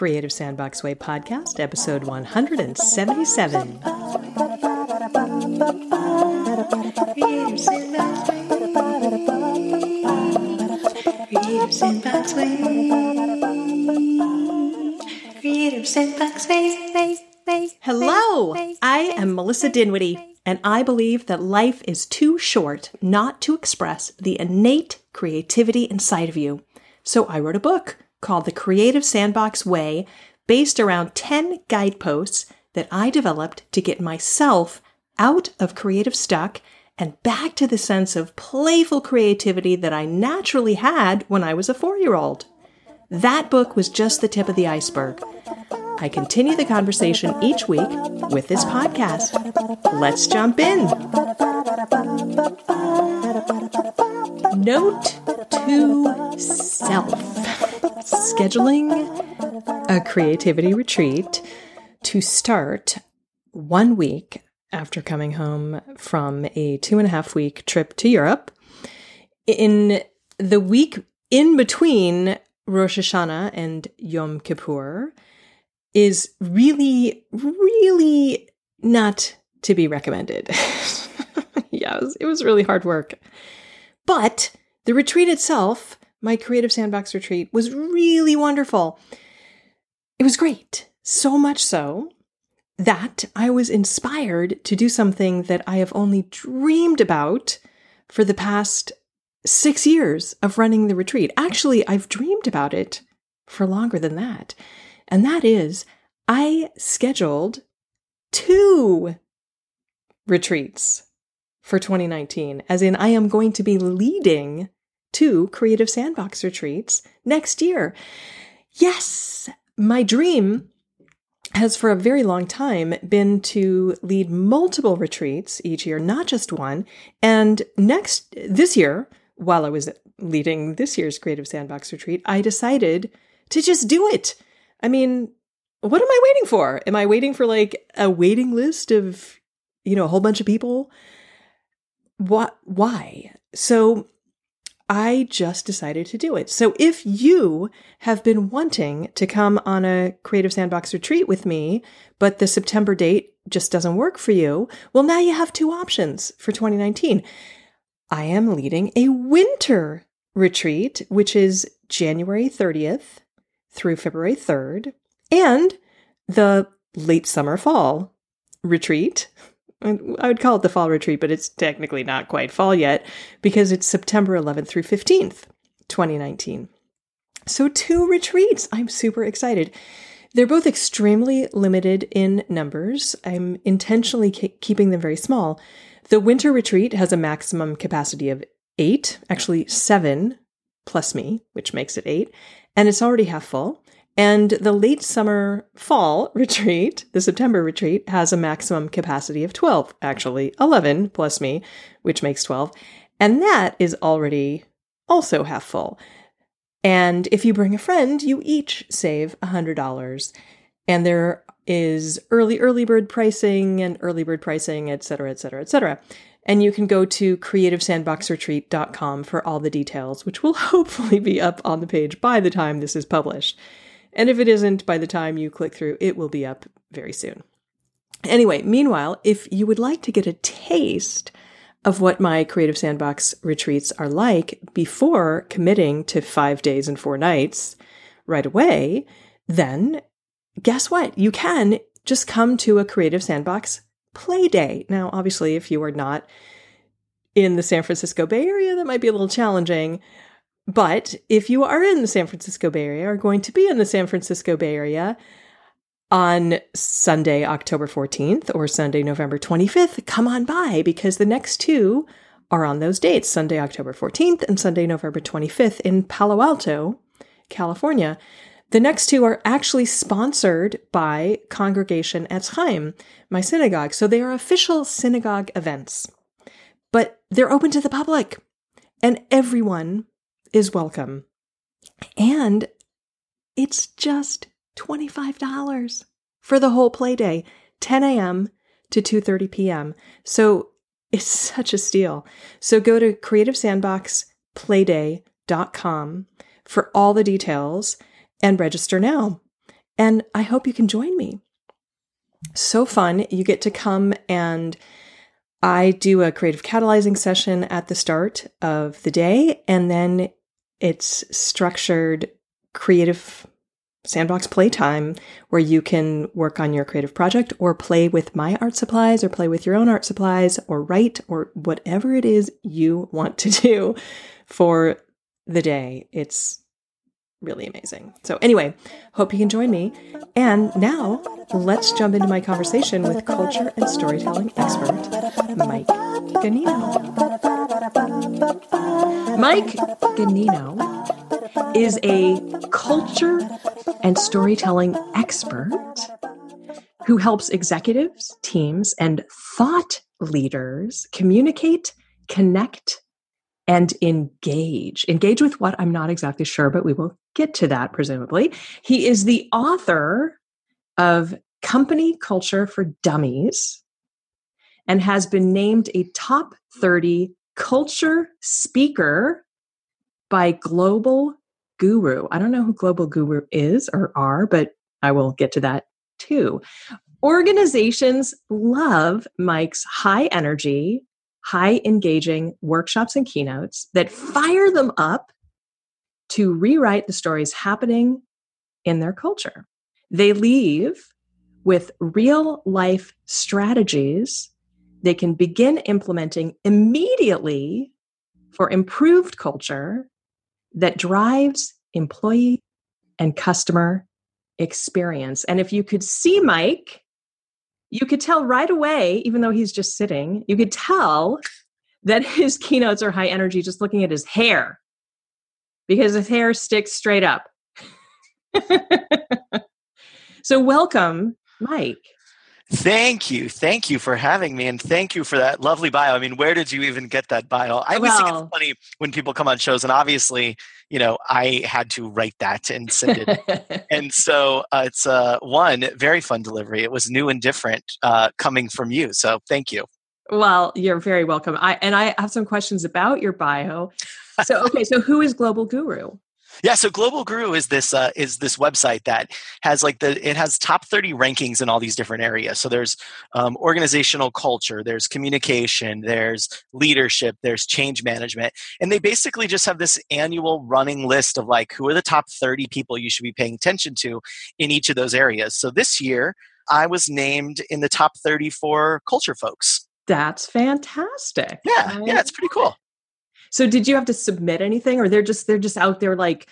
Creative Sandbox Way podcast, episode 177. Creative Sandbox Way. Creative Sandbox Way. Creative Sandbox Way. Hello, I am Melissa Dinwiddie, and I believe that life is too short not to express the innate creativity inside of you. So I wrote a book called The Creative Sandbox Way, based around 10 guideposts that I developed to get myself out of creative stuck and back to the sense of playful creativity that I naturally had when I was a four year old. That book was just the tip of the iceberg. I continue the conversation each week with this podcast. Let's jump in. Note to self scheduling a creativity retreat to start one week after coming home from a two and a half week trip to Europe. In the week in between Rosh Hashanah and Yom Kippur, is really, really not to be recommended. yeah, it was, it was really hard work. But the retreat itself, my Creative Sandbox retreat, was really wonderful. It was great. So much so that I was inspired to do something that I have only dreamed about for the past six years of running the retreat. Actually, I've dreamed about it for longer than that. And that is, I scheduled two retreats for 2019, as in, I am going to be leading two Creative Sandbox retreats next year. Yes, my dream has for a very long time been to lead multiple retreats each year, not just one. And next, this year, while I was leading this year's Creative Sandbox retreat, I decided to just do it. I mean, what am I waiting for? Am I waiting for like a waiting list of, you know, a whole bunch of people? What, why? So I just decided to do it. So if you have been wanting to come on a Creative Sandbox retreat with me, but the September date just doesn't work for you, well, now you have two options for 2019. I am leading a winter retreat, which is January 30th through February 3rd, and the late summer fall retreat. I would call it the fall retreat, but it's technically not quite fall yet because it's September 11th through 15th, 2019. So, two retreats. I'm super excited. They're both extremely limited in numbers. I'm intentionally keeping them very small. The winter retreat has a maximum capacity of eight, actually seven plus me, which makes it eight and it's already half full. And the late summer fall retreat, the September retreat, has a maximum capacity of 12, actually 11 plus me, which makes 12. And that is already also half full. And if you bring a friend, you each save $100. And there is early, early bird pricing and early bird pricing, et cetera, et cetera, et cetera. And you can go to creativesandboxretreat.com for all the details, which will hopefully be up on the page by the time this is published. And if it isn't by the time you click through, it will be up very soon. Anyway, meanwhile, if you would like to get a taste of what my Creative Sandbox retreats are like before committing to five days and four nights right away, then guess what? You can just come to a Creative Sandbox play day. Now, obviously, if you are not in the San Francisco Bay Area, that might be a little challenging. But if you are in the San Francisco Bay Area, or going to be in the San Francisco Bay Area on Sunday, October 14th or Sunday, November 25th, come on by because the next two are on those dates Sunday, October 14th and Sunday, November 25th in Palo Alto, California. The next two are actually sponsored by Congregation Etz Chaim, my synagogue. So they are official synagogue events, but they're open to the public and everyone is welcome. And it's just $25 for the whole play day, 10 a.m. to 2:30 p.m. So it's such a steal. So go to creativesandboxplayday.com for all the details and register now. And I hope you can join me. So fun. You get to come and I do a creative catalyzing session at the start of the day, and then it's structured creative sandbox playtime where you can work on your creative project or play with my art supplies or play with your own art supplies or write or whatever it is you want to do for the day. It's really amazing. So, anyway, hope you can join me. And now let's jump into my conversation with culture and storytelling expert Mike Ganino. Mike Ganino is a culture and storytelling expert who helps executives, teams, and thought leaders communicate, connect, and engage. Engage with what I'm not exactly sure, but we will get to that presumably. He is the author of Company Culture for Dummies and has been named a top 30 culture speaker by Global Guru. I don't know who Global Guru is or are, but I will get to that too. Organizations love Mike's high energy, high engaging workshops and keynotes that fire them up to rewrite the stories happening in their culture. They leave with real life strategies they can begin implementing immediately for improved culture that drives employee and customer experience. And if you could see Mike, you could tell right away, even though he's just sitting, you could tell that his keynotes are high energy just looking at his hair because his hair sticks straight up. so, welcome, Mike. Thank you. Thank you for having me. And thank you for that lovely bio. I mean, where did you even get that bio? I always well, think it's funny when people come on shows, and obviously, you know, I had to write that and send it. and so uh, it's uh, one very fun delivery. It was new and different uh, coming from you. So thank you. Well, you're very welcome. I and I have some questions about your bio. So, okay, so who is Global Guru? Yeah, so Global Guru is this uh, is this website that has like the it has top thirty rankings in all these different areas. So there's um, organizational culture, there's communication, there's leadership, there's change management, and they basically just have this annual running list of like who are the top thirty people you should be paying attention to in each of those areas. So this year, I was named in the top thirty for culture folks. That's fantastic. Yeah, yeah, it's pretty cool. So did you have to submit anything or they're just they're just out there like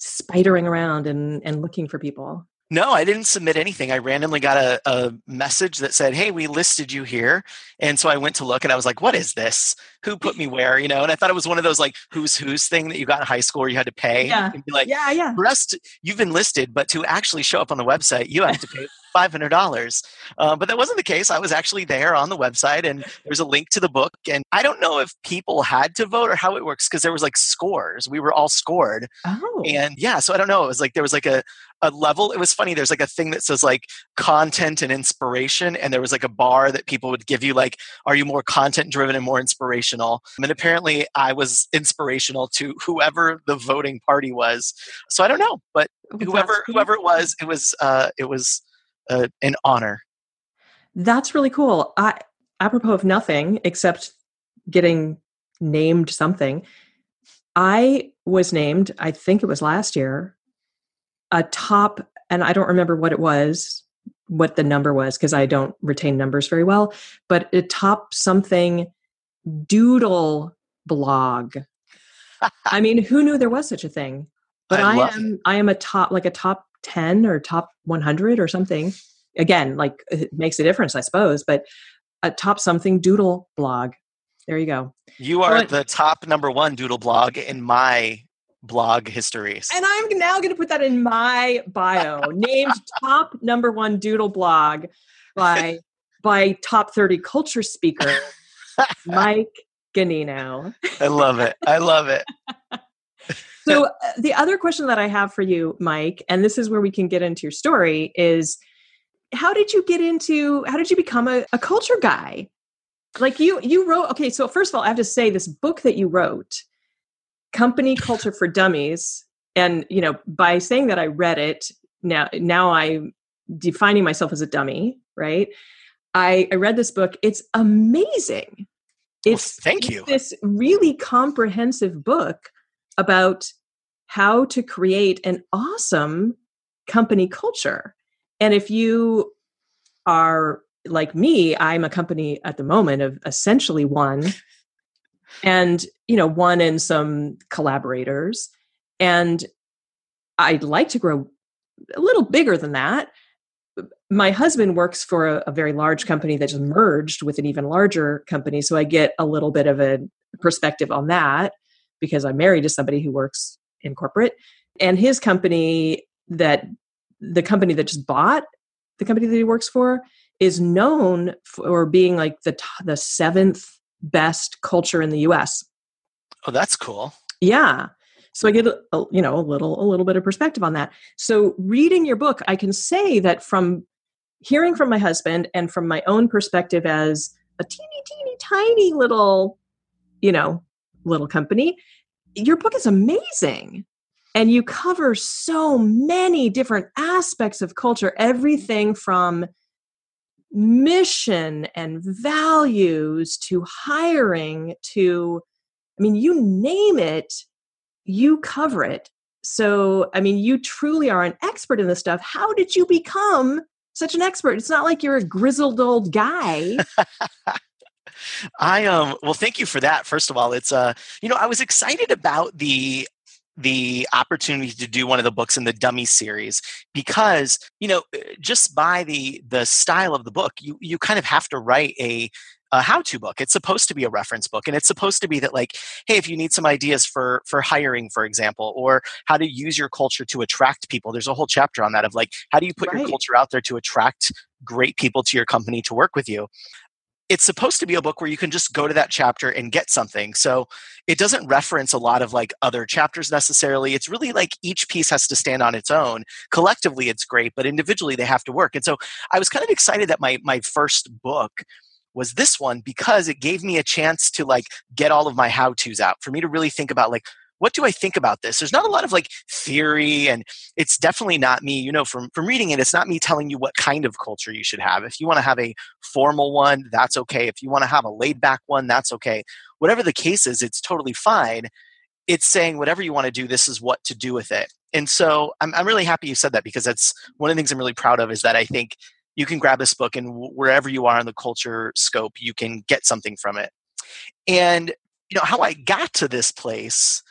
spidering around and and looking for people? No, I didn't submit anything. I randomly got a, a message that said, Hey, we listed you here. And so I went to look and I was like, What is this? Who put me where? You know, and I thought it was one of those like who's who's thing that you got in high school where you had to pay. Yeah. And be like, Yeah, yeah. rest you've been listed, but to actually show up on the website, you have to pay $500. Uh, but that wasn't the case. I was actually there on the website and there's a link to the book. And I don't know if people had to vote or how it works because there was like scores. We were all scored. Oh. And yeah, so I don't know. It was like there was like a, a level. It was funny. There's like a thing that says like content and inspiration. And there was like a bar that people would give you like, are you more content driven and more inspirational? And apparently I was inspirational to whoever the voting party was. So I don't know, but whoever whoever it was, it was uh, it was uh, an honor. That's really cool. I, apropos of nothing except getting named something, I was named, I think it was last year, a top, and I don't remember what it was, what the number was, because I don't retain numbers very well, but a top something doodle blog. I mean, who knew there was such a thing? But I, I am, it. I am a top, like a top 10 or top 100 or something. Again, like it makes a difference, I suppose, but a top something doodle blog. There you go. You are but, the top number one doodle blog in my blog histories. And I'm now going to put that in my bio. Named top number one doodle blog by by top 30 culture speaker Mike Ganino. I love it. I love it. so uh, the other question that I have for you, Mike, and this is where we can get into your story, is how did you get into how did you become a, a culture guy? Like you you wrote okay, so first of all, I have to say this book that you wrote, Company Culture for Dummies, and you know, by saying that I read it, now now I'm defining myself as a dummy, right? I, I read this book. It's amazing. It's well, thank you. This really comprehensive book about how to create an awesome company culture. And if you are like me, I'm a company at the moment of essentially one and, you know, one and some collaborators. And I'd like to grow a little bigger than that. My husband works for a, a very large company that just merged with an even larger company. So I get a little bit of a perspective on that because I'm married to somebody who works in corporate. And his company that the company that just bought the company that he works for is known for being like the the seventh best culture in the US. Oh, that's cool. Yeah. So I get a, a, you know a little a little bit of perspective on that. So reading your book, I can say that from hearing from my husband and from my own perspective as a teeny teeny tiny little you know little company, your book is amazing. And you cover so many different aspects of culture, everything from mission and values to hiring to, I mean, you name it, you cover it. So, I mean, you truly are an expert in this stuff. How did you become such an expert? It's not like you're a grizzled old guy. I um well thank you for that first of all. It's uh you know I was excited about the the opportunity to do one of the books in the dummy series because you know uh, just by the the style of the book you you kind of have to write a a how-to book. It's supposed to be a reference book and it's supposed to be that like hey if you need some ideas for for hiring for example or how to use your culture to attract people there's a whole chapter on that of like how do you put right. your culture out there to attract great people to your company to work with you it's supposed to be a book where you can just go to that chapter and get something. So it doesn't reference a lot of like other chapters necessarily. It's really like each piece has to stand on its own. Collectively, it's great, but individually, they have to work. And so I was kind of excited that my my first book was this one because it gave me a chance to like get all of my how to's out for me to really think about like what do I think about this? There's not a lot of like theory, and it's definitely not me. You know, from from reading it, it's not me telling you what kind of culture you should have. If you want to have a formal one, that's okay. If you want to have a laid back one, that's okay. Whatever the case is, it's totally fine. It's saying whatever you want to do, this is what to do with it. And so I'm, I'm really happy you said that because that's one of the things I'm really proud of is that I think you can grab this book and wherever you are in the culture scope, you can get something from it. And you know how I got to this place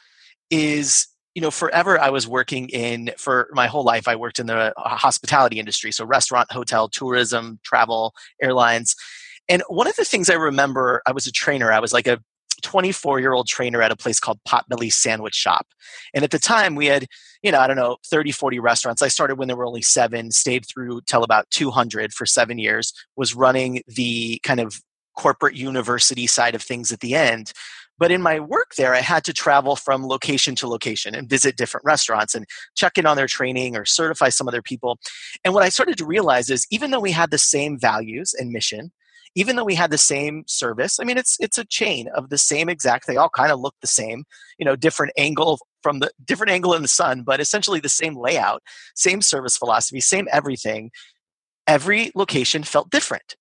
is you know forever i was working in for my whole life i worked in the uh, hospitality industry so restaurant hotel tourism travel airlines. And one of the things i remember i was a trainer i was like a 24 year old trainer at a place called potbelly sandwich shop. And at the time we had you know i don't know 30 40 restaurants. I started when there were only seven stayed through till about 200 for seven years was running the kind of corporate university side of things at the end but in my work there, I had to travel from location to location and visit different restaurants and check in on their training or certify some other people. And what I started to realize is even though we had the same values and mission, even though we had the same service, I mean, it's it's a chain of the same exact. They all kind of look the same, you know, different angle from the different angle in the sun, but essentially the same layout, same service philosophy, same everything. Every location felt different,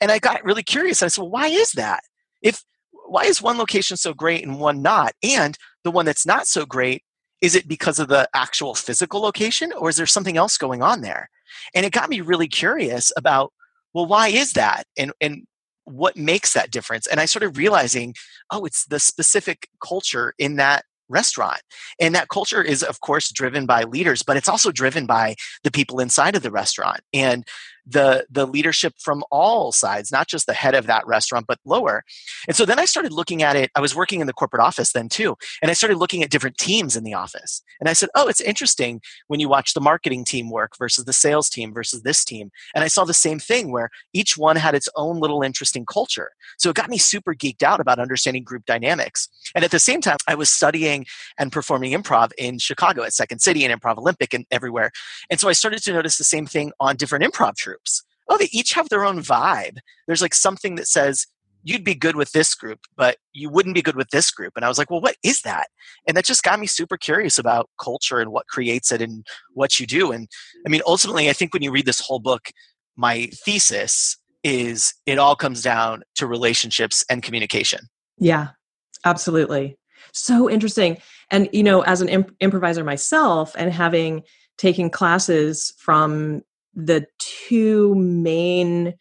and I got really curious. I said, "Well, why is that? If why is one location so great and one not? And the one that's not so great, is it because of the actual physical location or is there something else going on there? And it got me really curious about, well, why is that? And, and what makes that difference? And I started realizing, oh, it's the specific culture in that restaurant. And that culture is, of course, driven by leaders, but it's also driven by the people inside of the restaurant. And the the leadership from all sides not just the head of that restaurant but lower. And so then i started looking at it i was working in the corporate office then too and i started looking at different teams in the office. And i said oh it's interesting when you watch the marketing team work versus the sales team versus this team. And i saw the same thing where each one had its own little interesting culture. So it got me super geeked out about understanding group dynamics. And at the same time i was studying and performing improv in chicago at second city and improv olympic and everywhere. And so i started to notice the same thing on different improv troupes groups oh they each have their own vibe there's like something that says you'd be good with this group, but you wouldn't be good with this group. And I was like, well, what is that? And that just got me super curious about culture and what creates it and what you do. And I mean, ultimately, I think when you read this whole book, my thesis is it all comes down to relationships and communication. Yeah, absolutely. So interesting. And, you know, as an imp- improviser myself and having taken classes from the two main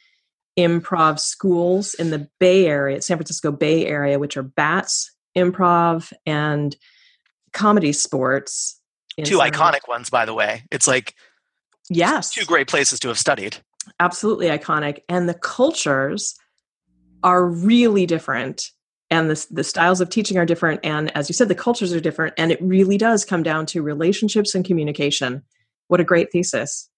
improv schools in the Bay Area, San Francisco Bay Area, which are BATS Improv and ComedySportz. Two iconic ones, by the way. It's like yes, two great places to have studied. Absolutely iconic, and the cultures are really different, and the the styles of teaching are different, and as you said, the cultures are different, and it really does come down to relationships and communication. What a great thesis!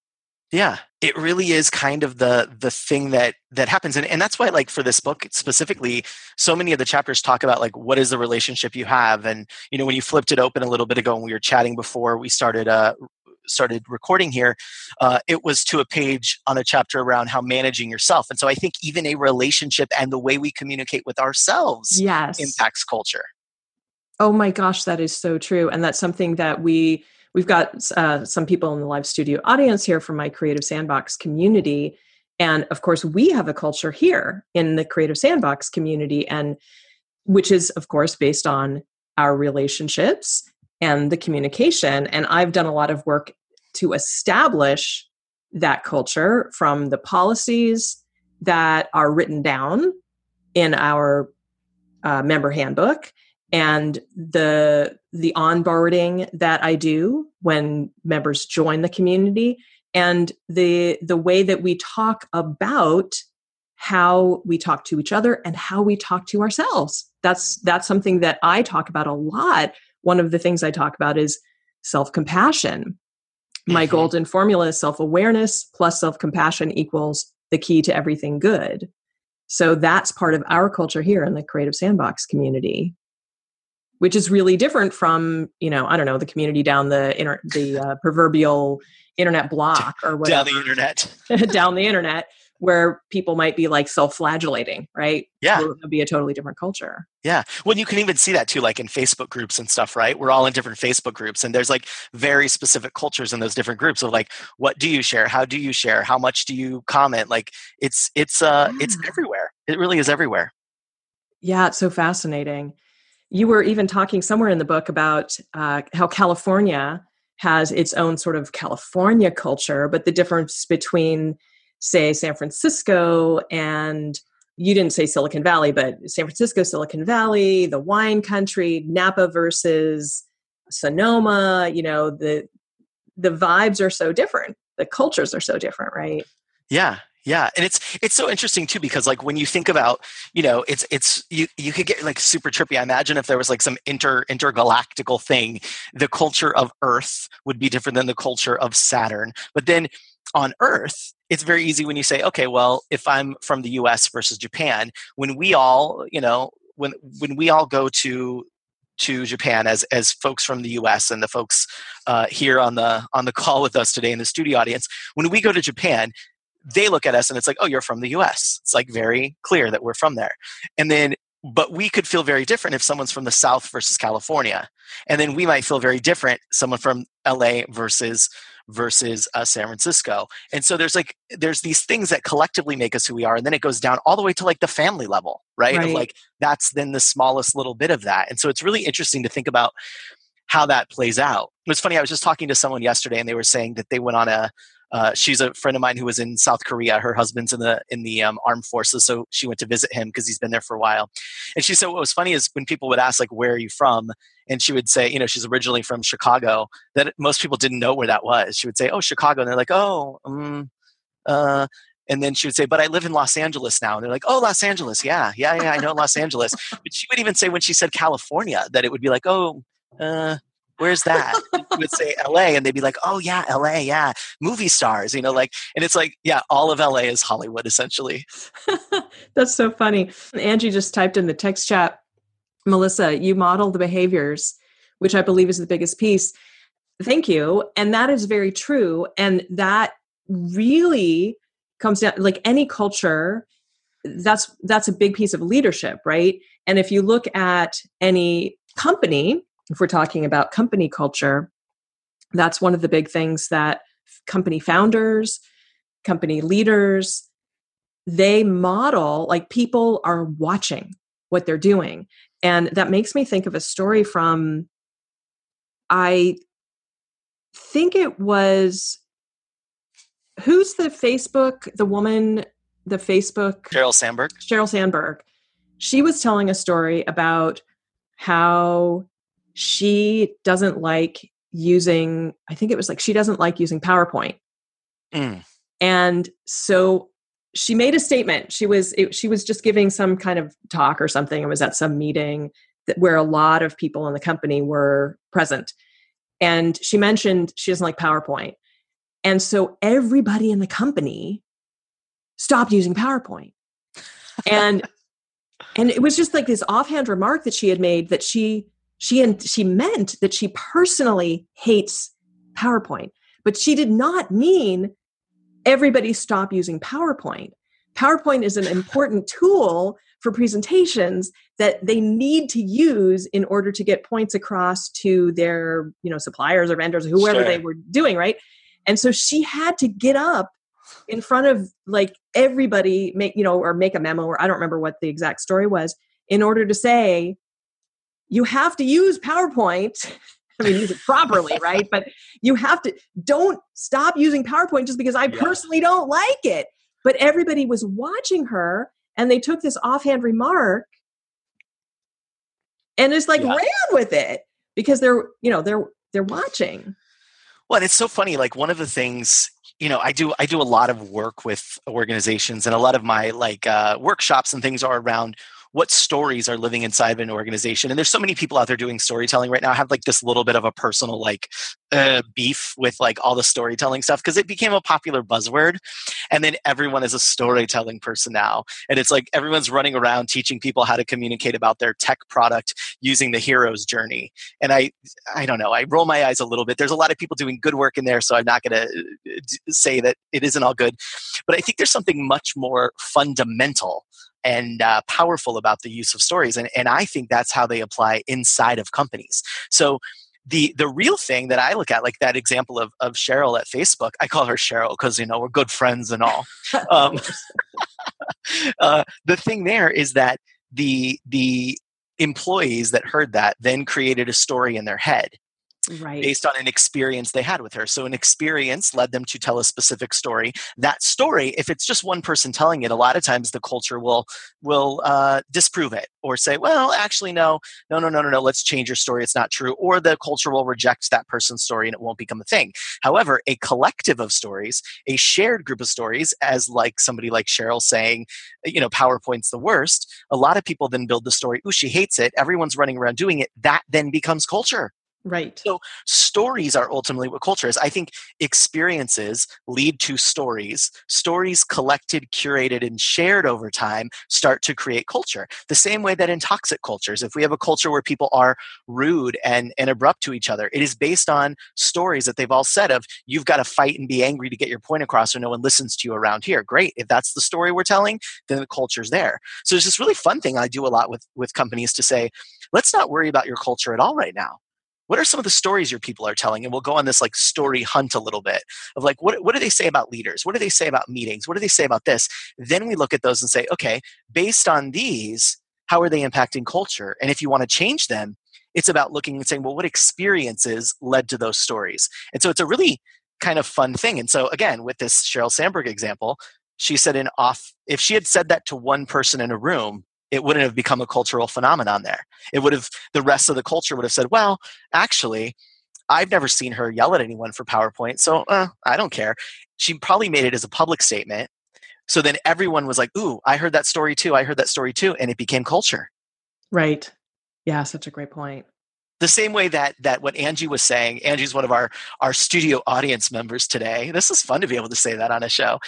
Yeah it really is kind of the the thing that that happens and, and that's why like for this book specifically so many of the chapters talk about like what is the relationship you have and you know when you flipped it open a little bit ago and we were chatting before we started uh started recording here uh, it was to a page on a chapter around how managing yourself and so i think even a relationship and the way we communicate with ourselves yes. impacts culture. Oh my gosh that is so true and that's something that we we've got uh, some people in the live studio audience here from my creative sandbox community. And of course we have a culture here in the creative sandbox community and which is of course based on our relationships and the communication. And i've done a lot of work to establish that culture from the policies that are written down in our uh, member handbook and the the onboarding that I do when members join the community and the the way that we talk about how we talk to each other and how we talk to ourselves. That's that's something that I talk about a lot. One of the things I talk about is self-compassion. My mm-hmm. golden formula is self-awareness plus self-compassion equals the key to everything good. So that's part of our culture here in the creative sandbox community which is really different from you know i don't know the community down the inter- the uh, proverbial internet block or whatever down the internet. Down the internet where people might be like self-flagellating right? Yeah. It would be a totally different culture. Yeah. Well you can even see that too like in facebook groups and stuff right? We're all in different facebook groups and there's like very specific cultures in those different groups of like what do you share? How do you share? How much do you comment? Like it's it's uh yeah. it's everywhere. It really is everywhere. Yeah it's so fascinating you were even talking somewhere in the book about uh, how California has its own sort of California culture, but the difference between, say, San Francisco and you didn't say Silicon Valley, but San Francisco, Silicon Valley, the wine country, Napa versus Sonoma, you know, the the vibes are so different. The cultures are so different, right? Yeah, yeah, and it's it's so interesting too because like when you think about you know it's it's you you could get like super trippy. I imagine if there was like some inter intergalactical thing, the culture of Earth would be different than the culture of Saturn. But then on Earth, it's very easy when you say, okay, well, if I'm from the U.S. versus Japan, when we all you know when when we all go to to Japan as as folks from the U.S. and the folks uh, here on the on the call with us today in the studio audience. When we go to Japan, they look at us and it's like, oh, you're from the US. It's like very clear that we're from there. And then, but we could feel very different if someone's from the South versus California. And then we might feel very different, someone from LA versus versus uh, San Francisco. And so there's like there's these things that collectively make us who we are, and then it goes down all the way to like the family level, right? right. Of like that's then the smallest little bit of that. And so it's really interesting to think about how that plays out. It was funny. I was just talking to someone yesterday, and they were saying that they went on a uh, she's a friend of mine who was in South Korea. Her husband's in the in the um, armed forces, so she went to visit him because he's been there for a while. And she said what was funny is when people would ask like, "Where are you from?" and she would say, you know, she's originally from Chicago. That most people didn't know where that was. She would say, "Oh, Chicago," and they're like, "Oh, um, uh." And then she would say, "But I live in Los Angeles now." And they're like, "Oh, Los Angeles, yeah, yeah, yeah, I know Los Angeles." But she would even say when she said California that it would be like, "Oh, uh, where's that? you would say LA and they'd be like, oh yeah, LA, yeah, movie stars, you know, like, and it's like, yeah, all of LA is Hollywood essentially. That's so funny. Angie just typed in the text chat, Melissa, you model the behaviors, which I believe is the biggest piece. Thank you. And that is very true. And that really comes down like any culture that's that's a big piece of leadership right and if you look at any company if we're talking about company culture that's one of the big things that company founders company leaders they model like people are watching what they're doing. And that makes me think of a story from i think it was who's the facebook the woman the facebook sheryl sandberg. Sheryl sandberg. She was telling a story about how she doesn't like using i think it was like she doesn't like using powerpoint. Mm. and so she made a statement. She was it, she was just giving some kind of talk or something. It was at some meeting that where a lot of people in the company were present. And she mentioned she doesn't like powerpoint. And so everybody in the company stopped using powerpoint. And and it was just like this offhand remark that she had made that she she and she meant that she personally hates powerpoint but she did not mean everybody stop using powerpoint powerpoint is an important tool for presentations that they need to use in order to get points across to their you know suppliers or vendors or whoever Sure. they were doing right and so she had to get up in front of like everybody make you know or make a memo or i don't remember what the exact story was in order to say you have to use powerpoint i mean use it properly right but you have to don't stop using powerpoint just because i Yeah. personally don't like it but everybody was watching her and they took this offhand remark and just like Yeah. ran with it because they're you know they're they're watching Well, and it's so funny. Like one of the things, you know, I do I do a lot of work with organizations, and a lot of my like uh, workshops and things are around what stories are living inside of an organization. And there's so many people out there doing storytelling right now. I have like this little bit of a personal like uh, beef with like all the storytelling stuff because it became a popular buzzword, and then everyone is a storytelling person now, and it's like everyone's running around teaching people how to communicate about their tech product using the hero's journey. And I I don't know. I roll my eyes a little bit. There's a lot of people doing good work in there, so I'm not going to say that it isn't all good. But I think there's something much more fundamental and uh, powerful about the use of stories, and and I think that's how they apply inside of companies. So. The, the real thing that I look at, like that example of, of Sheryl at Facebook, I call her Sheryl because, you know, we're good friends and all. Um, uh, the thing there is that the the employees that heard that then created a story in their head right based on an experience they had with her. So an experience led them to tell a specific story. That story, if it's just one person telling it, a lot of times the culture will will uh, disprove it or say, "Well, actually, no, no, no, no, no, no. Let's change your story. It's not true." Or the culture will reject that person's story and it won't become a thing. However, a collective of stories, a shared group of stories, as like somebody like Sheryl saying, you know, PowerPoint's the worst. A lot of people then build the story. Ooh, she hates it. Everyone's running around doing it. That then becomes culture right So stories are ultimately what culture is. I think experiences lead to stories. Stories collected, curated, and shared over time start to create culture. The same way that in toxic cultures, if we have a culture where people are rude and, and abrupt to each other, it is based on stories that they've all said of you've got to fight and be angry to get your point across or no one listens to you around here. Great. If that's the story we're telling, then the culture's there. So there's this really fun thing I do a lot with, with companies to say, let's not worry about your culture at all right now what are some of the stories your people are telling? And we'll go on this like story hunt a little bit of like what, what do they say about leaders? What do they say about meetings? What do they say about this? Then we look at those and say okay based on these how are they impacting culture? And if you want to change them it's about looking and saying well what experiences led to those stories? And so it's a really kind of fun thing. And so again with this sheryl sandberg example she said in off if she had said that to one person in a room it wouldn't have become a cultural phenomenon there. It would have the rest of the culture would have said well actually i've never seen her yell at anyone for powerpoint so uh, i don't care. She probably made it as a public statement. So then everyone was like ooh i heard that story too i heard that story too and it became culture. Right. Yeah such a great point the same way that that what Angie was saying, Angie's one of our our studio audience members today. This is fun to be able to say that on a show.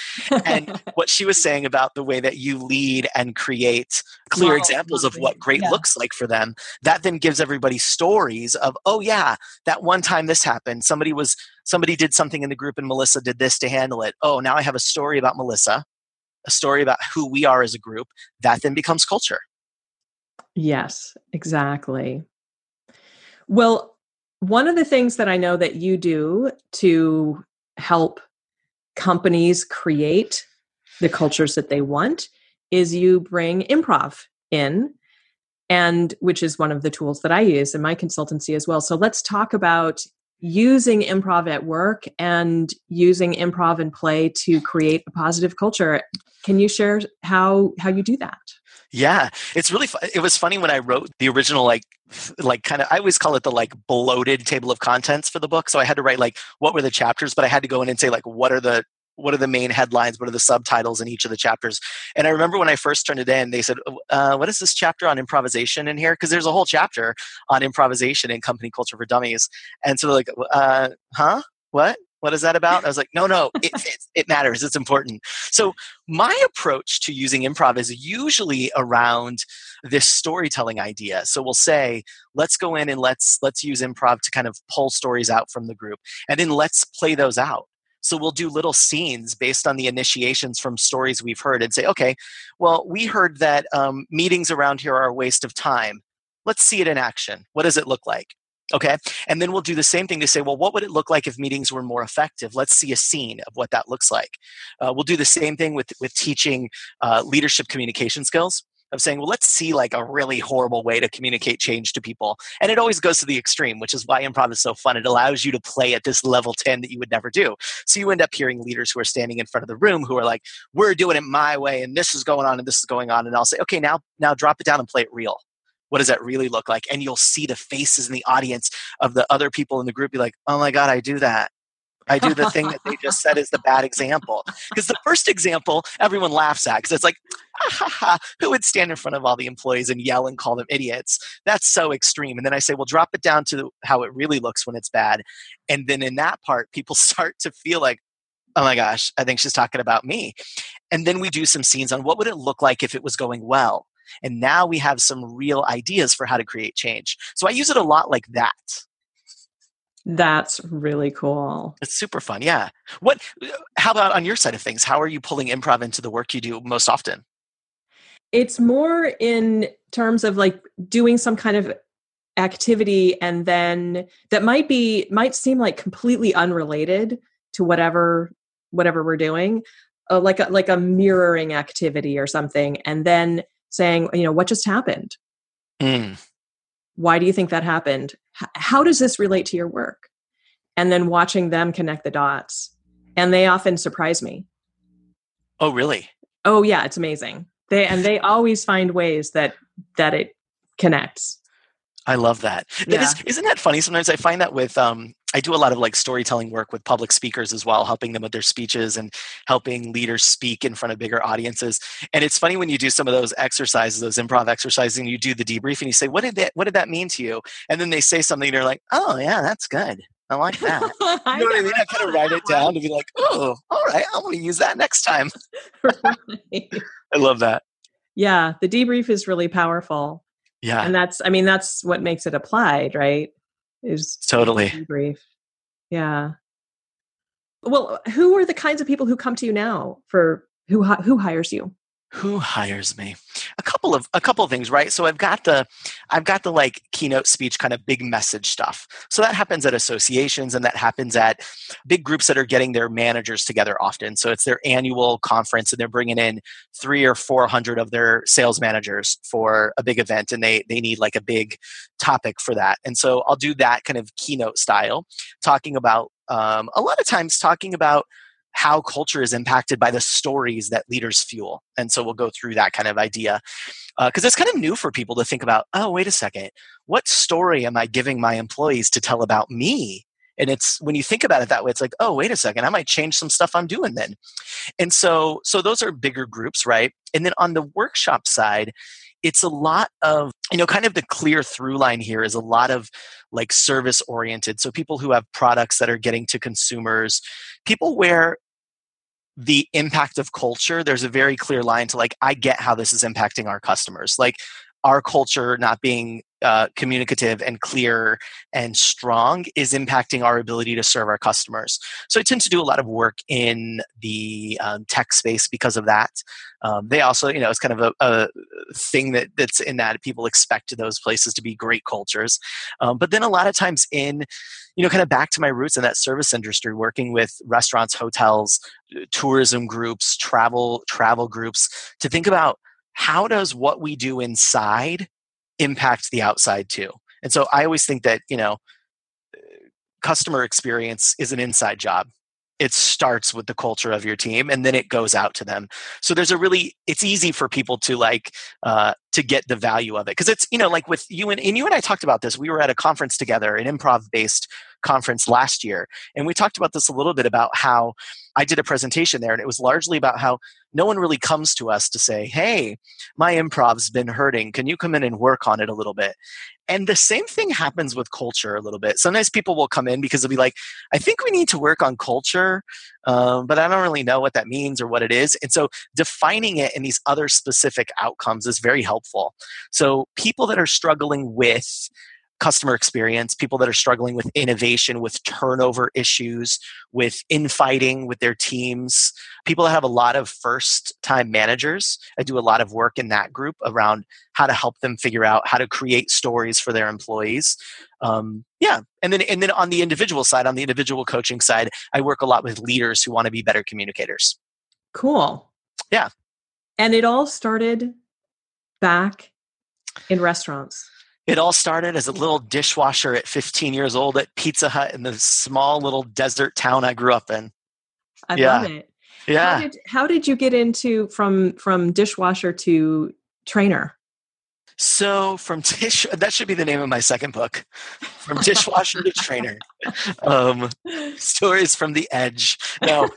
And what she was saying about the way that you lead and create clear examples of what great yeah. looks like for them, that then gives everybody stories of, oh yeah, that one time this happened. Somebody was somebody did something in the group and Melissa did this to handle it. Oh, now I have a story about Melissa. a story about who we are as a group, that then becomes culture. Yes, exactly. Well, one of the things that I know that you do to help companies create the cultures that they want is you bring improv in and which is one of the tools that I use in my consultancy as well. So let's talk about using improv at work and using improv and play to create a positive culture. Can you share how how you do that? Yeah, it's really. Fu- it was funny when I wrote the original, like, like kind of. I always call it the like bloated table of contents for the book. So I had to write like what were the chapters, but I had to go in and say like what are the what are the main headlines? What are the subtitles in each of the chapters? And I remember when I first turned it in, they said, uh, "What is this chapter on improvisation in here?" Because there's a whole chapter on improvisation in company culture for dummies. And so like, uh, "Huh? What?" What is that about? I was like, no, no, it, it, it, matters. It's important. So, my approach to using improv is usually around this storytelling idea. So, we'll say, let's go in and let's let's use improv to kind of pull stories out from the group, and then let's play those out. So we'll do little scenes based on the initiations from stories we've heard and say, okay, well, we heard that um, meetings around here are a waste of time. Let's see it in action. What does it look like? Okay. And then we'll do the same thing to say, well, what would it look like if meetings were more effective? Let's see a scene of what that looks like. Uh, we'll do the same thing with, with teaching uh, leadership communication skills of saying, well, let's see like a really horrible way to communicate change to people. And it always goes to the extreme, which is why improv is so fun. It allows you to play at this level 10 that you would never do. So you end up hearing leaders who are standing in front of the room who are like, we're doing it my way and this is going on and this is going on. And I'll say, okay, now, now drop it down and play it real. What does that really look like? And you'll see the faces in the audience of the other people in the group be like, oh my God, I do that. I do the thing that they just said is the bad example. Because the first example, everyone laughs at because it's like, ah, ha, ha, who would stand in front of all the employees and yell and call them idiots? That's so extreme. And then I say, well, drop it down to how it really looks when it's bad. And then in that part, people start to feel like, oh my gosh, I think she's talking about me. And then we do some scenes on what would it look like if it was going well. And now we have some real ideas for how to create change. So I use it a lot like that. That's really cool. It's super fun. Yeah. What how about on your side of things? How are you pulling improv into the work you do most often? It's more in terms of like doing some kind of activity and then that might be might seem like completely unrelated to whatever whatever we're doing uh, like a like a mirroring activity or something and then saying you know what just happened mm. Why do you think that happened? H- how does this relate to your work? And then watching them connect the dots. And they often surprise me. Oh, really? Oh, yeah, it's amazing. They and they always find ways that that it connects. I love that. Yeah. That is, isn't that funny? Sometimes I find that with um, I do a lot of like storytelling work with public speakers as well, helping them with their speeches and helping leaders speak in front of bigger audiences. And it's funny when you do some of those exercises, those improv exercises, and you do the debrief and you say, "What did that? What did that mean to you?" And then they say something, and you're like, "Oh yeah, that's good. I like that." you know I what I mean? I kind of write it down to be like, "Oh, all right, I'm going to use that next time." right. I love that. Yeah, the debrief is really powerful. Yeah, and that's I mean that's what makes it applied, right? Is totally brief. Yeah. Well, who are the kinds of people who come to you now for who who hires you? Who hires me? A couple of a couple of things right? So i've got the i've got the like keynote speech kind of big message stuff. So that happens at associations and that happens at big groups that are getting their managers together often. So it's their annual conference and they're bringing in three or four hundred of their sales managers for a big event and they they need like a big topic for that. And so i'll do that kind of keynote style talking about um, a lot of times talking about how culture is impacted by the stories that leaders fuel. And so we'll go through that kind of idea because uh, it's kind of new for people to think about oh, wait a second, what story am I giving my employees to tell about me? And it's when you think about it that way, it's like, oh, wait a second, I might change some stuff I'm doing then. And so, so those are bigger groups, right? And then on the workshop side, it's a lot of you know kind of the clear through line here is a lot of like service oriented. So people who have products that are getting to consumers people where the impact of culture there's a very clear line to like i get how this is impacting our customers. Like our culture not being uh, communicative and clear and strong is impacting our ability to serve our customers. So I tend to do a lot of work in the um, tech space because of that. Um, they also, you know, it's kind of a, a, thing that that's in that people expect those places to be great cultures. Um, but then a lot of times in, you know, kind of back to my roots in that service industry, working with restaurants, hotels, tourism groups, travel travel groups, to think about how does what we do inside impact the outside too. And so I always think that, you know, customer experience is an inside job. It starts with the culture of your team and then it goes out to them. So there's a really, it's easy for people to like, uh, to get the value of it. Cause it's, you know, like with you and, and you and I talked about this. We were at a conference together, an improv based conference last year. And we talked about this a little bit about how I did a presentation there, and it was largely about how no one really comes to us to say, Hey, my improv's been hurting. Can you come in and work on it a little bit? And the same thing happens with culture a little bit. Sometimes people will come in because they'll be like, I think we need to work on culture, um, but I don't really know what that means or what it is. And so defining it in these other specific outcomes is very helpful. So people that are struggling with customer experience, people that are struggling with innovation, with turnover issues, with infighting with their teams, people that have a lot of first time managers. I do a lot of work in that group around how to help them figure out how to create stories for their employees. Um, yeah, and then and then on the individual side, on the individual coaching side, I work a lot with leaders who want to be better communicators. Cool. Yeah. And it all started back in restaurants. It all started as a little dishwasher at 15 years old at Pizza Hut in the small little desert town I grew up in. I yeah. love it. Yeah. How did, how did you get into from from dishwasher to trainer? So from dish, that should be the name of my second book, from dishwasher to trainer. Um, stories from the edge. No,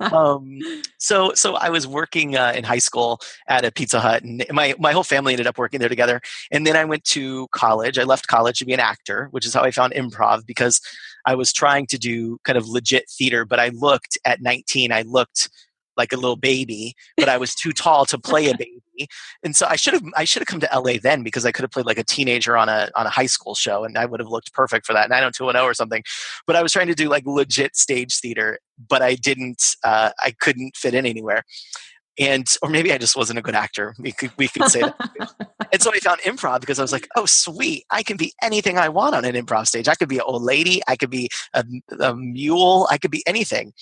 um, so so I was working uh, in high school at a Pizza Hut, and my my whole family ended up working there together. And then I went to college. I left college to be an actor, which is how I found improv because I was trying to do kind of legit theater. But I looked at 19. I looked like a little baby, but I was too tall to play a baby. And so I should have I should have come to LA then because I could have played like a teenager on a on a high school show and I would have looked perfect for that 90210 or something. But I was trying to do like legit stage theater, but I didn't uh, I couldn't fit in anywhere and or maybe I just wasn't a good actor. We could we could say that. and so I found improv because I was like, oh sweet, I can be anything I want on an improv stage. I could be an old lady, I could be a, a mule, I could be anything.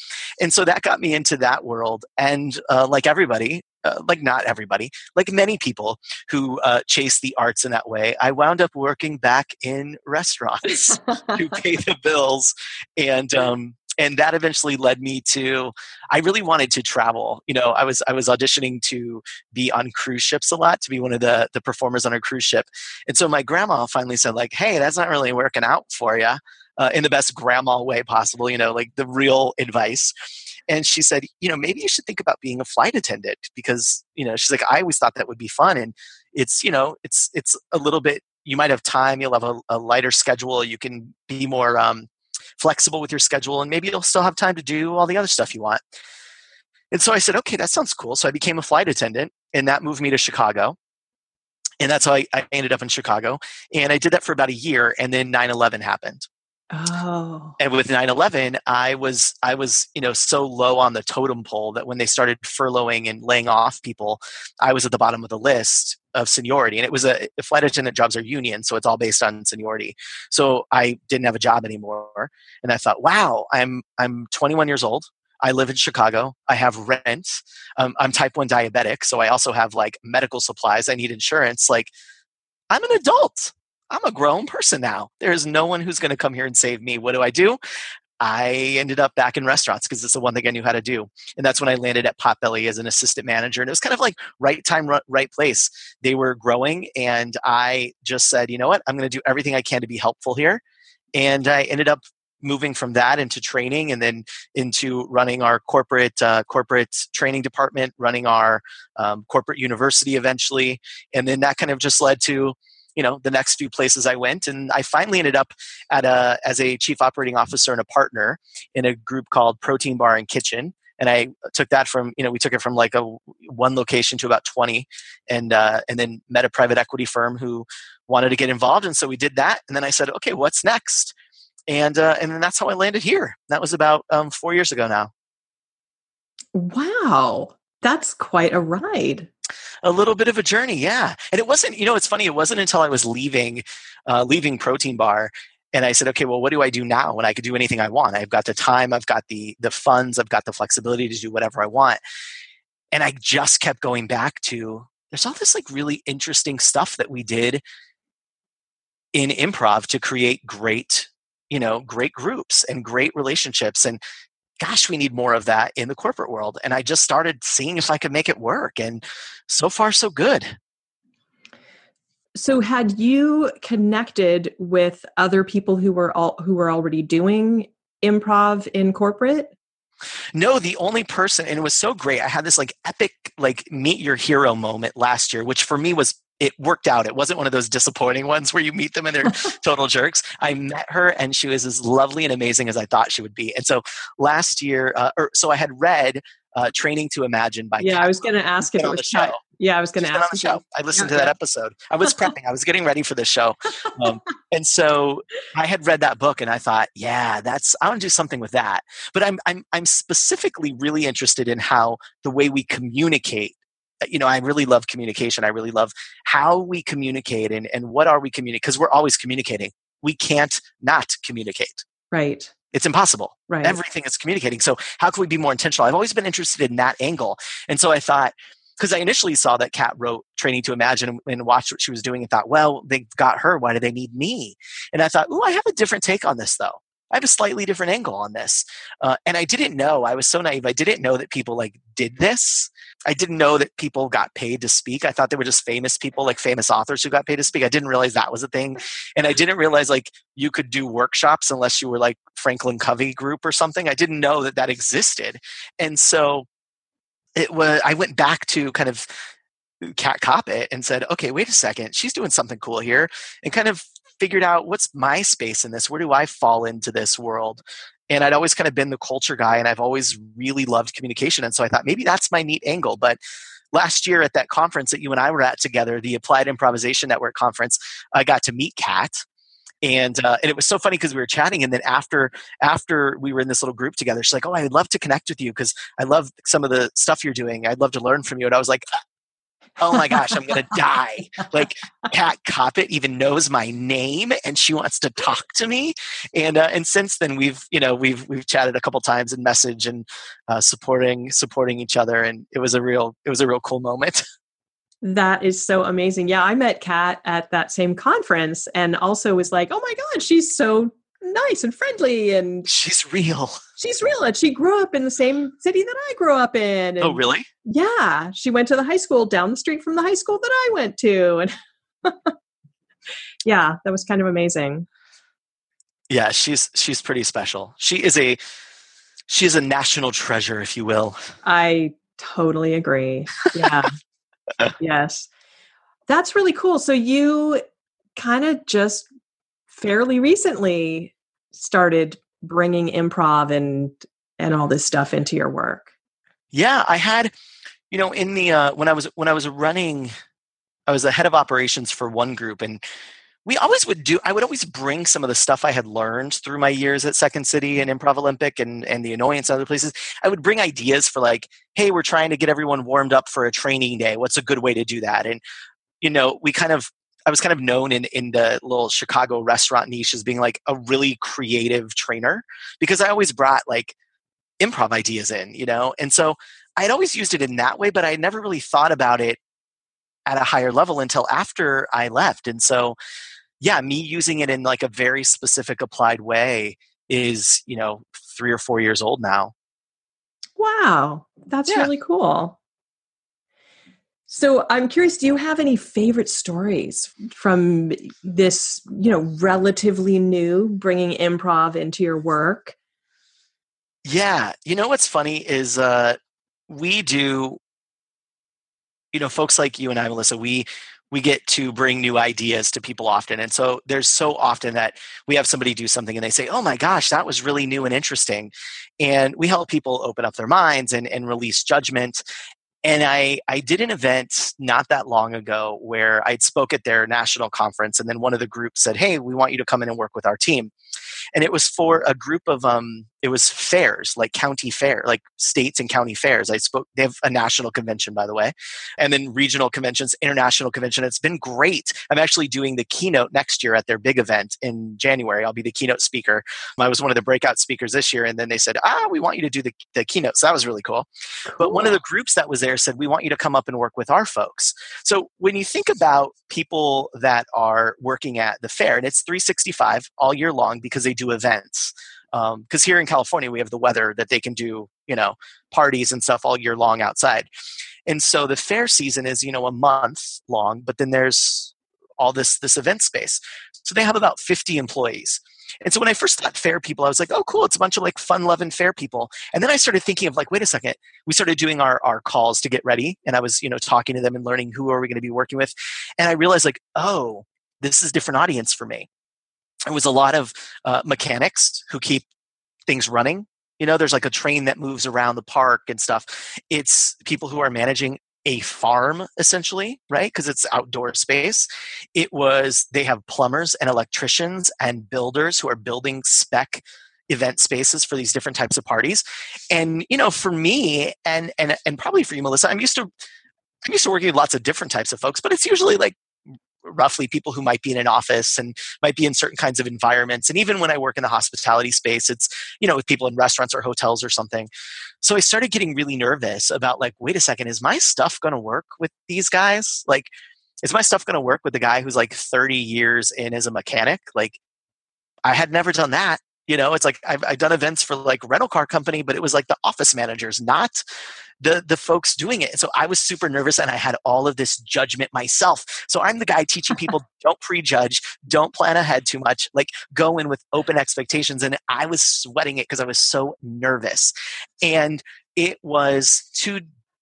And so that got me into that world. And uh, like everybody, uh, like not everybody, like many people who uh, chase the arts in that way, I wound up working back in restaurants to pay the bills and. Um, and that eventually led me to i really wanted to travel you know i was i was auditioning to be on cruise ships a lot to be one of the the performers on a cruise ship and so my grandma finally said like hey that's not really working out for you uh, in the best grandma way possible you know like the real advice and she said you know maybe you should think about being a flight attendant because you know she's like i always thought that would be fun and it's you know it's it's a little bit you might have time you'll have a, a lighter schedule you can be more um, flexible with your schedule and maybe you'll still have time to do all the other stuff you want. And so I said, okay, that sounds cool. So I became a flight attendant and that moved me to Chicago. And that's how I, I ended up in Chicago. And I did that for about a year and then 9 11 happened. Oh. And with 9/11, I was I was, you know, so low on the totem pole that when they started furloughing and laying off people, I was at the bottom of the list of seniority. And it was a flight attendant jobs are union, so it's all based on seniority. So I didn't have a job anymore. And I thought, wow, I'm I'm 21 years old. I live in Chicago. I have rent. Um, I'm type 1 diabetic, so I also have like medical supplies. I need insurance. Like I'm an adult. I'm a grown person now. There's no one who's going to come here and save me. What do I do? I ended up back in restaurants because it's the one thing I knew how to do. And that's when I landed at Potbelly as an assistant manager. And it was kind of like right time, right place. They were growing, and I just said, you know what? I'm going to do everything I can to be helpful here. And I ended up moving from that into training and then into running our corporate uh, corporate training department running our um, corporate university eventually and then that kind of just led to you know the next few places I went, and I finally ended up at a as a chief operating officer and a partner in a group called Protein Bar and Kitchen and I took that from you know we took it from like a one location to about 20 and uh, and then met a private equity firm who wanted to get involved and so we did that and then I said okay what's next? And uh, and then that's how I landed here. That was about um, four years ago now. Wow. That's quite a ride a little bit of a journey yeah. And it wasn't you know it's funny it wasn't until i was leaving uh, leaving protein bar and i said okay well what do i do now when i could do anything i want? I've got the time i've got the the funds i've got the flexibility to do whatever i want. And i just kept going back to there's all this like really interesting stuff that we did in improv to create great you know great groups and great relationships and gosh we need more of that in the corporate world and i just started seeing if i could make it work and so far so good so had you connected with other people who were all who were already doing improv in corporate? No, the only person, and it was so great. I had this like epic, like meet your hero moment last year, which for me was it worked out. It wasn't one of those disappointing ones where you meet them and they're total jerks. I met her and she was as lovely and amazing as I thought she would be. And so last year, uh, or so I had read uh, Training to Imagine by yeah. Kat I was going to ask if it was show. Yeah, I was going to ask. On the show. I listened yeah, to that yeah. episode. I was prepping. I was getting ready for this show, um, and so I had read that book, and I thought, yeah, that's I want to do something with that. But I'm I'm I'm specifically really interested in how the way we communicate. Uh, you know, I really love communication. I really love how we communicate and and what are we communicating because we're always communicating. We can't not communicate. Right. It's impossible. Right. Everything is communicating. So how can we be more intentional? I've always been interested in that angle, and so I thought because I initially saw that Kat wrote Training to Imagine and, watched what she was doing and thought, well, they got her. Why do they need me? And I thought, oh, I have a different take on this though. I have a slightly different angle on this. Uh, and I didn't know, I was so naive. I didn't know that people like did this. I didn't know that people got paid to speak. I thought they were just famous people, like famous authors who got paid to speak. I didn't realize that was a thing. And I didn't realize like you could do workshops unless you were like Franklin Covey group or something. I didn't know that that existed. And so it was i went back to kind of Kat Koppett and said okay wait a second she's doing something cool here and kind of figured out what's my space in this? Where do i fall into this world? And i'd always kind of been the culture guy and i've always really loved communication and so i thought maybe that's my neat angle. But last year at that conference that you and i were at together the applied improvisation network conference i got to meet kat and uh, and it was so funny because we were chatting and then after after we were in this little group together she's like oh i'd love to connect with you because i love some of the stuff you're doing. I'd love to learn from you. And i was like oh my gosh i'm gonna die. Like Kat Koppett even knows my name and she wants to talk to me. And uh, and since then we've you know we've we've chatted a couple times in message and uh, supporting supporting each other. And it was a real it was a real cool moment. That is so amazing. Yeah, I met Kat at that same conference and also was like, oh my God, she's so nice and friendly and she's real. She's real. And she grew up in the same city that I grew up in. oh, really? Yeah. She went to the high school down the street from the high school that I went to. And yeah, that was kind of amazing. Yeah, she's she's pretty special. She is a she is a national treasure, if you will. I totally agree. Yeah yes. That's really cool. So you kind of just fairly recently started bringing improv and and all this stuff into your work. Yeah, I had you know in the uh when I was when I was running I was the head of operations for one group and we always would do i would always bring some of the stuff i had learned through my years at second city and improv olympic and, and the annoyance and other places. I would bring ideas for like hey we're trying to get everyone warmed up for a training day. What's a good way to do that? And you know we kind of i was kind of known in, in the little chicago restaurant niche as being like a really creative trainer because i always brought like improv ideas in you know and so i'd always used it in that way but i never really thought about it at a higher level until after I left. And so yeah, me using it in like a very specific applied way is, you know, three or four years old now. Wow, that's yeah. really cool. So I'm curious, do you have any favorite stories from this, you know, relatively new bringing improv into your work? Yeah, you know what's funny is uh we do you know folks like you and I Melissa we we get to bring new ideas to people often. And so there's so often that we have somebody do something and they say, Oh my gosh, that was really new and interesting. And we help people open up their minds and, and release judgment. And I, I did an event not that long ago where I'd spoke at their national conference and then one of the groups said, Hey, we want you to come in and work with our team. And it was for a group of um it was fairs like county fair like states and county fairs. I spoke they have a national convention by the way and then regional conventions international convention. It's been great. I'm actually doing the keynote next year at their big event in january. I'll be the keynote speaker. I was one of the breakout speakers this year and then they said ah we want you to do the, the keynote. So that was really cool. cool but one of the groups that was there said we want you to come up and work with our folks. So when you think about people that are working at the fair and it's 365 all year long because they do events because um, here in california we have the weather that they can do you know parties and stuff all year long outside. And so the fair season is you know a month long but then there's all this this event space. So they have about 50 employees. And so when i first thought fair people i was like oh cool it's a bunch of like fun loving fair people. And then i started thinking of like wait a second we started doing our, our calls to get ready and i was you know talking to them and learning who are we going to be working with. And i realized like oh this is different audience for me it was a lot of uh, mechanics who keep things running. You know there's like a train that moves around the park and stuff. It's people who are managing a farm essentially right? Because it's outdoor space. It was they have plumbers and electricians and builders who are building spec event spaces for these different types of parties. And you know for me and and and probably for you melissa i'm used to i'm used to working with lots of different types of folks but it's usually like roughly people who might be in an office and might be in certain kinds of environments. And even when i work in the hospitality space it's you know with people in restaurants or hotels or something. So i started getting really nervous about like wait a second is my stuff going to work with these guys? Like is my stuff going to work with the guy who's like 30 years in as a mechanic? Like i had never done that you know it's like I've, I've done events for like rental car company but it was like the office managers not the the folks doing it. And so I was super nervous and I had all of this judgment myself. So I'm the guy teaching people don't prejudge, don't plan ahead too much, like go in with open expectations. And I was sweating it because I was so nervous. And it was to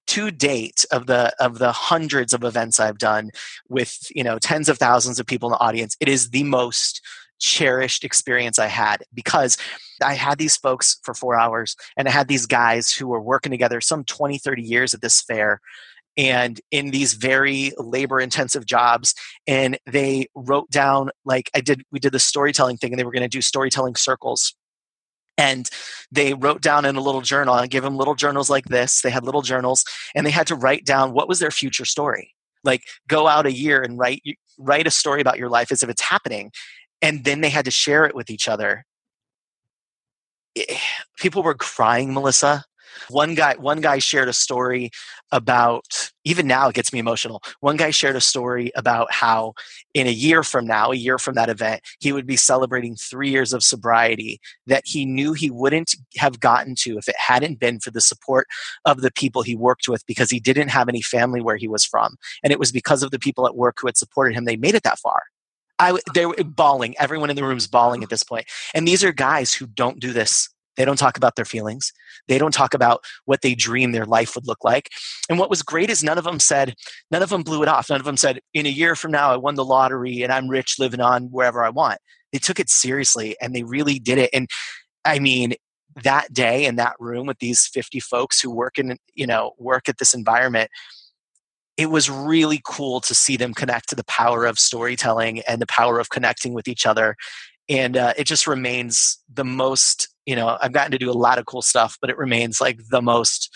to date of the of the hundreds of events I've done with you know tens of thousands of people in the audience, it is the most cherished experience I had because I had these folks for four hours and I had these guys who were working together some 20, 30 years at this fair and in these very labor intensive jobs and they wrote down like i did we did the storytelling thing and they were going to do storytelling circles. And they wrote down in a little journal i give them little journals like this they had little journals and they had to write down what was their future story. Like go out a year and write write a story about your life as if it's happening and then they had to share it with each other. Eh, people were crying melissa. One guy one guy shared a story about even now it gets me emotional. One guy shared a story about how in a year from now a year from that event he would be celebrating three years of sobriety that he knew he wouldn't have gotten to if it hadn't been for the support of the people he worked with because he didn't have any family where he was from. And it was because of the people at work who had supported him they made it that far I they're bawling. Everyone in the room is bawling at mm-hmm. this point. And these are guys who don't do this. They don't talk about their feelings. They don't talk about what they dream their life would look like. And what was great is none of them said, none of them blew it off. None of them said, in a year from now, I won the lottery and I'm rich living on wherever I want. They took it seriously and they really did it. And I mean, that day in that room with these 50 folks who work in, you know, work at this environment, it was really cool to see them connect to the power of storytelling and the power of connecting with each other. And uh, it just remains the most you know i've gotten to do a lot of cool stuff but it remains like the most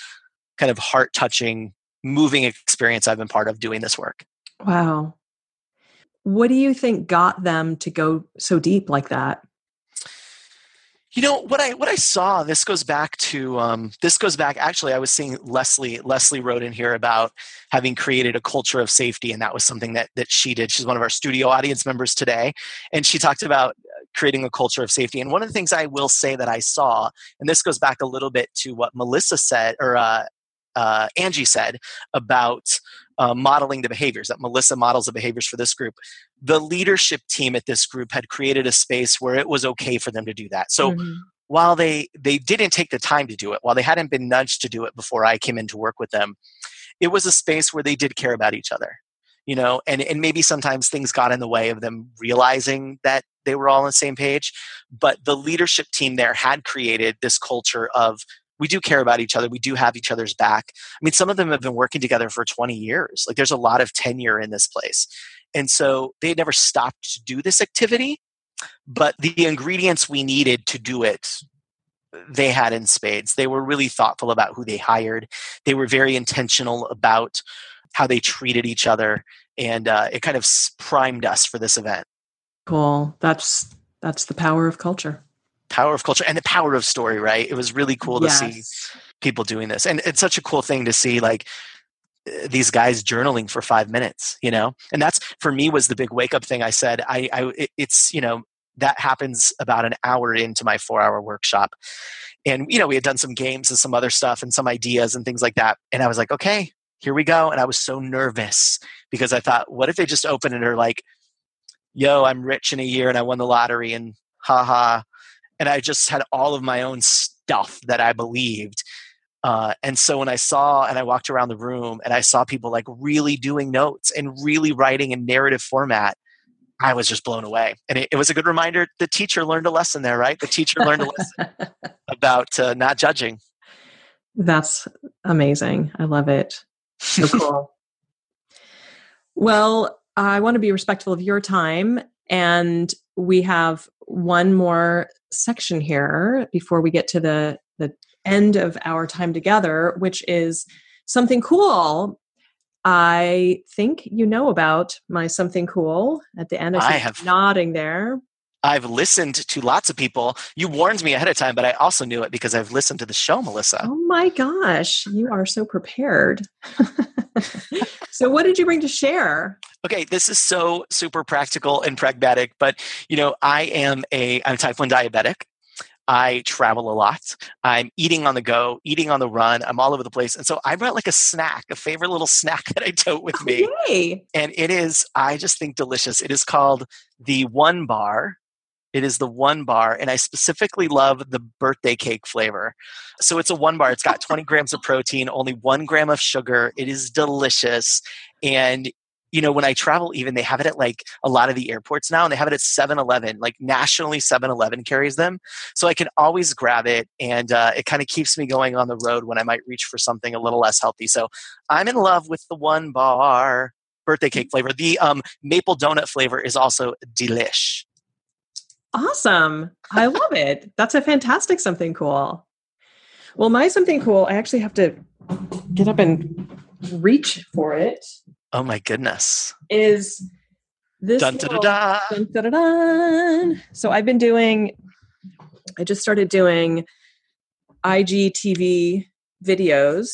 kind of heart touching moving experience i've been part of doing this work. Wow. What do you think got them to go so deep like that you know what I what I saw. This goes back to um, this goes back. Actually, I was seeing Leslie. Leslie wrote in here about having created a culture of safety, and that was something that that she did. She's one of our studio audience members today, and she talked about uh, creating a culture of safety. And one of the things I will say that I saw, and this goes back a little bit to what Melissa said, or uh, uh, Angie said about uh, modeling the behaviors, that Melissa models the behaviors for this group. The leadership team at this group had created a space where it was okay for them to do that. So mm-hmm. while they they didn't take the time to do it, while they hadn't been nudged to do it before I came in to work with them, it was a space where they did care about each other. you know and and maybe sometimes things got in the way of them realizing that they were all on the same page but the leadership team there had created this culture of we do care about each other we do have each other's back i mean some of them have been working together for 20 years like there's a lot of tenure in this place and so they never stopped to do this activity but the ingredients we needed to do it they had in spades. They were really thoughtful about who they hired. They were very intentional about how they treated each other and uh, it kind of primed us for this event. Cool. That's that's the power of culture. Power of culture and the power of story right? It was really cool yes. to see people doing this. And it's such a cool thing to see like these guys journaling for five minutes you know? And that's for me was the big wake up thing i said i, I it's you know that happens about an hour into my four hour workshop. And you know we had done some games and some other stuff and some ideas and things like that. And i was like okay here we go. And i was so nervous because i thought what if they just open and are like yo i'm rich in a year and i won the lottery and haha and i just had all of my own stuff that i believed uh, and so when I saw and I walked around the room and I saw people like really doing notes and really writing in narrative format, I was just blown away. And it, it, was a good reminder the teacher learned a lesson there, right? The teacher learned a lesson about uh, not judging. That's amazing. I love it. So cool. well, I want to be respectful of your time. And we have one more section here before we get to the, the end of our time together, which is something cool I think you know about my something cool at the end. I, I have nodding there. I've listened to lots of people. You warned me ahead of time, but I also knew it because I've listened to the show, Melissa. Oh my gosh, you are so prepared. so, what did you bring to share? Okay, this is so super practical and pragmatic, but you know, I am a I'm type 1 diabetic. I travel a lot. I'm eating on the go, eating on the run. I'm all over the place. And so I brought like a snack, a favorite little snack that I tote with me. And it is, I just think delicious. It is called the One Bar. It is the one bar, and I specifically love the birthday cake flavor. So it's a one bar. It's got 20 grams of protein, only one gram of sugar. It is delicious. And you know, when I travel, even they have it at like a lot of the airports now, and they have it at 7 Eleven, like nationally 7 Eleven carries them. So I can always grab it, and uh, it kind of keeps me going on the road when I might reach for something a little less healthy. So I'm in love with the one bar birthday cake flavor. The um, maple donut flavor is also delish. Awesome. I love it. That's a fantastic something cool. Well, my something cool, I actually have to get up and reach for it. Oh my goodness. Is this dun, little, dun, dun, dun, So I've been doing I just started doing IGTV videos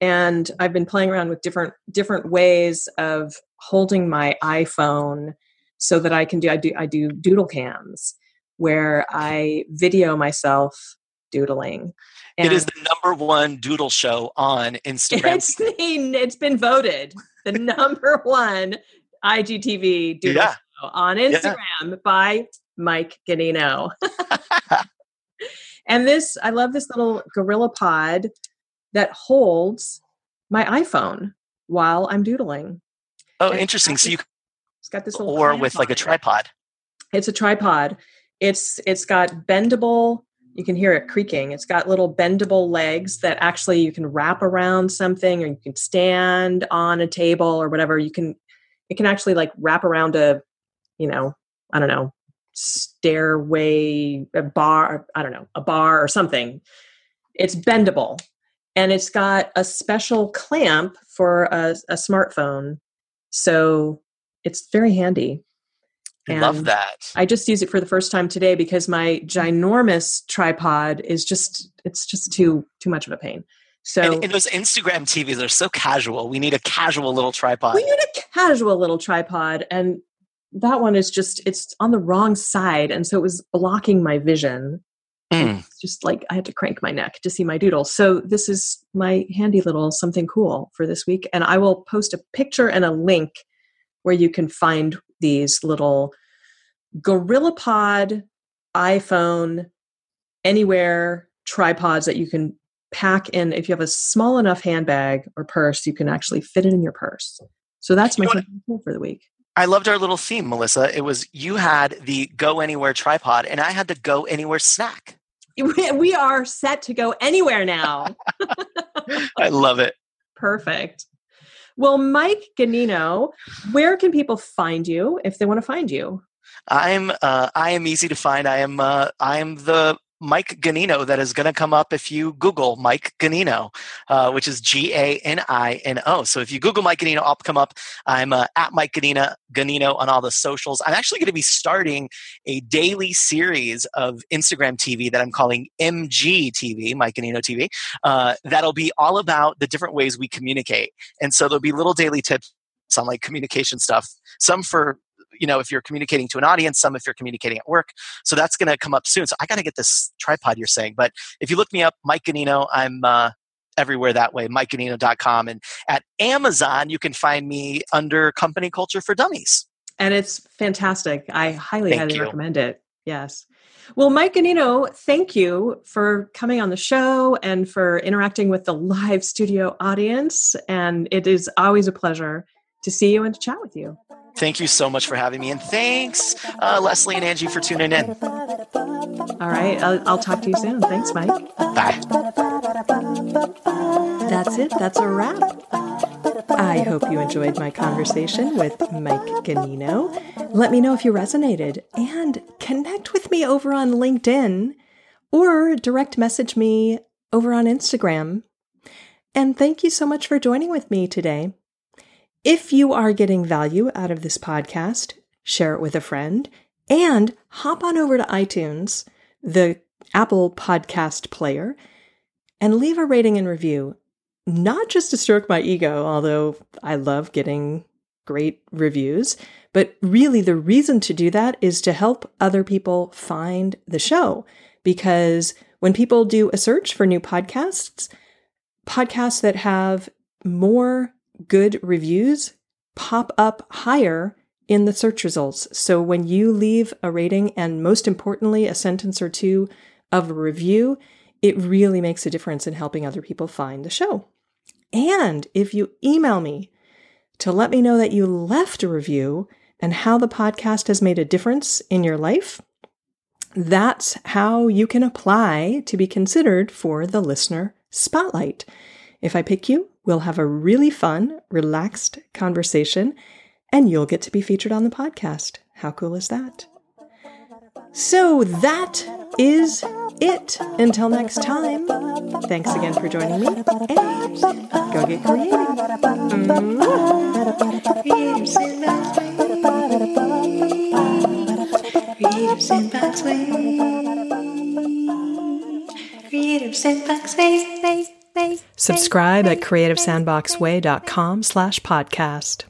and I've been playing around with different different ways of holding my iPhone so that I can do I do I do doodle cams where I video myself doodling. And it is the number one doodle show on Instagram. It's, been, it's been voted the number one IGTV doodle yeah. show on Instagram yeah. by Mike Ganino. and this, I love this little Gorilla Pod that holds my iPhone while I'm doodling. Oh, and interesting. So you it's got this little or with like a tripod. It's a tripod. It's it's got bendable you can hear it creaking. It's got little bendable legs that actually you can wrap around something or you can stand on a table or whatever. You can it can actually like wrap around a, you know, I don't know, stairway, a bar, I don't know, a bar or something. It's bendable. And it's got a special clamp for a, a smartphone. So it's very handy. And Love that. I just use it for the first time today because my ginormous tripod is just it's just too too much of a pain. So and, and those Instagram TVs are so casual. We need a casual little tripod. We need a casual little tripod and that one is just it's on the wrong side and so it was blocking my vision. Mm. It's just like I had to crank my neck to see my doodle. So this is my handy little something cool for this week and I will post a picture and a link where you can find these little GorillaPod iPhone anywhere tripods that you can pack in. If you have a small enough handbag or purse, you can actually fit it in your purse. So that's my You for the week. I loved our little theme, Melissa. It was you had the go anywhere tripod, and I had the go anywhere snack. We are set to go anywhere now. I love it. Perfect. Well, Mike Ganino, where can people find you if they want to find you? I'm uh, I am easy to find. I am uh, I am the Mike Ganino that is going to come up if you Google Mike Ganino, uh, which is G A N I N O. So if you Google Mike Ganino, I'll come up. I'm uh, at Mike Ganino, Ganino on all the socials. I'm actually going to be starting a daily series of Instagram TV that I'm calling MG TV, Mike Ganino TV. Uh, that'll be all about the different ways we communicate. And so there'll be little daily tips on like communication stuff, some for you know if you're communicating to an audience some if you're communicating at work so that's going to come up soon so i got to get this tripod you're saying but if you look me up mike ganino i'm uh, everywhere that way mikeganino.com and at amazon you can find me under company culture for dummies And it's fantastic. I highly, Thank highly you. recommend it. Yes. Well, Mike Ganino, thank you for coming on the show and for interacting with the live studio audience. And it is always a pleasure to see you and to chat with you. Thank you so much for having me and thanks uh, leslie and angie for tuning in All right. I'll, I'll talk to you soon. Thanks, Mike. bye That's it. That's a wrap. I hope you enjoyed my conversation with Mike Ganino. Let me know if you resonated and connect with me over on LinkedIn or direct message me over on Instagram. And thank you so much for joining with me today. If you are getting value out of this podcast, share it with a friend and hop on over to iTunes, the Apple podcast player, and leave a rating and review. Not just to stroke my ego, although I love getting great reviews, but really the reason to do that is to help other people find the show. Because when people do a search for new podcasts, podcasts that have more good reviews pop up higher in the search results. So when you leave a rating and most importantly, a sentence or two of a review, it really makes a difference in helping other people find the show. And if you email me to let me know that you left a review and how the podcast has made a difference in your life, that's how you can apply to be considered for the listener spotlight. If I pick you, we'll have a really fun, relaxed conversation, and you'll get to be featured on the podcast. How cool is that? So that is it. Until next time, thanks again for joining me, and go get creative. Creative. Subscribe at creativesandboxway.com slash podcast.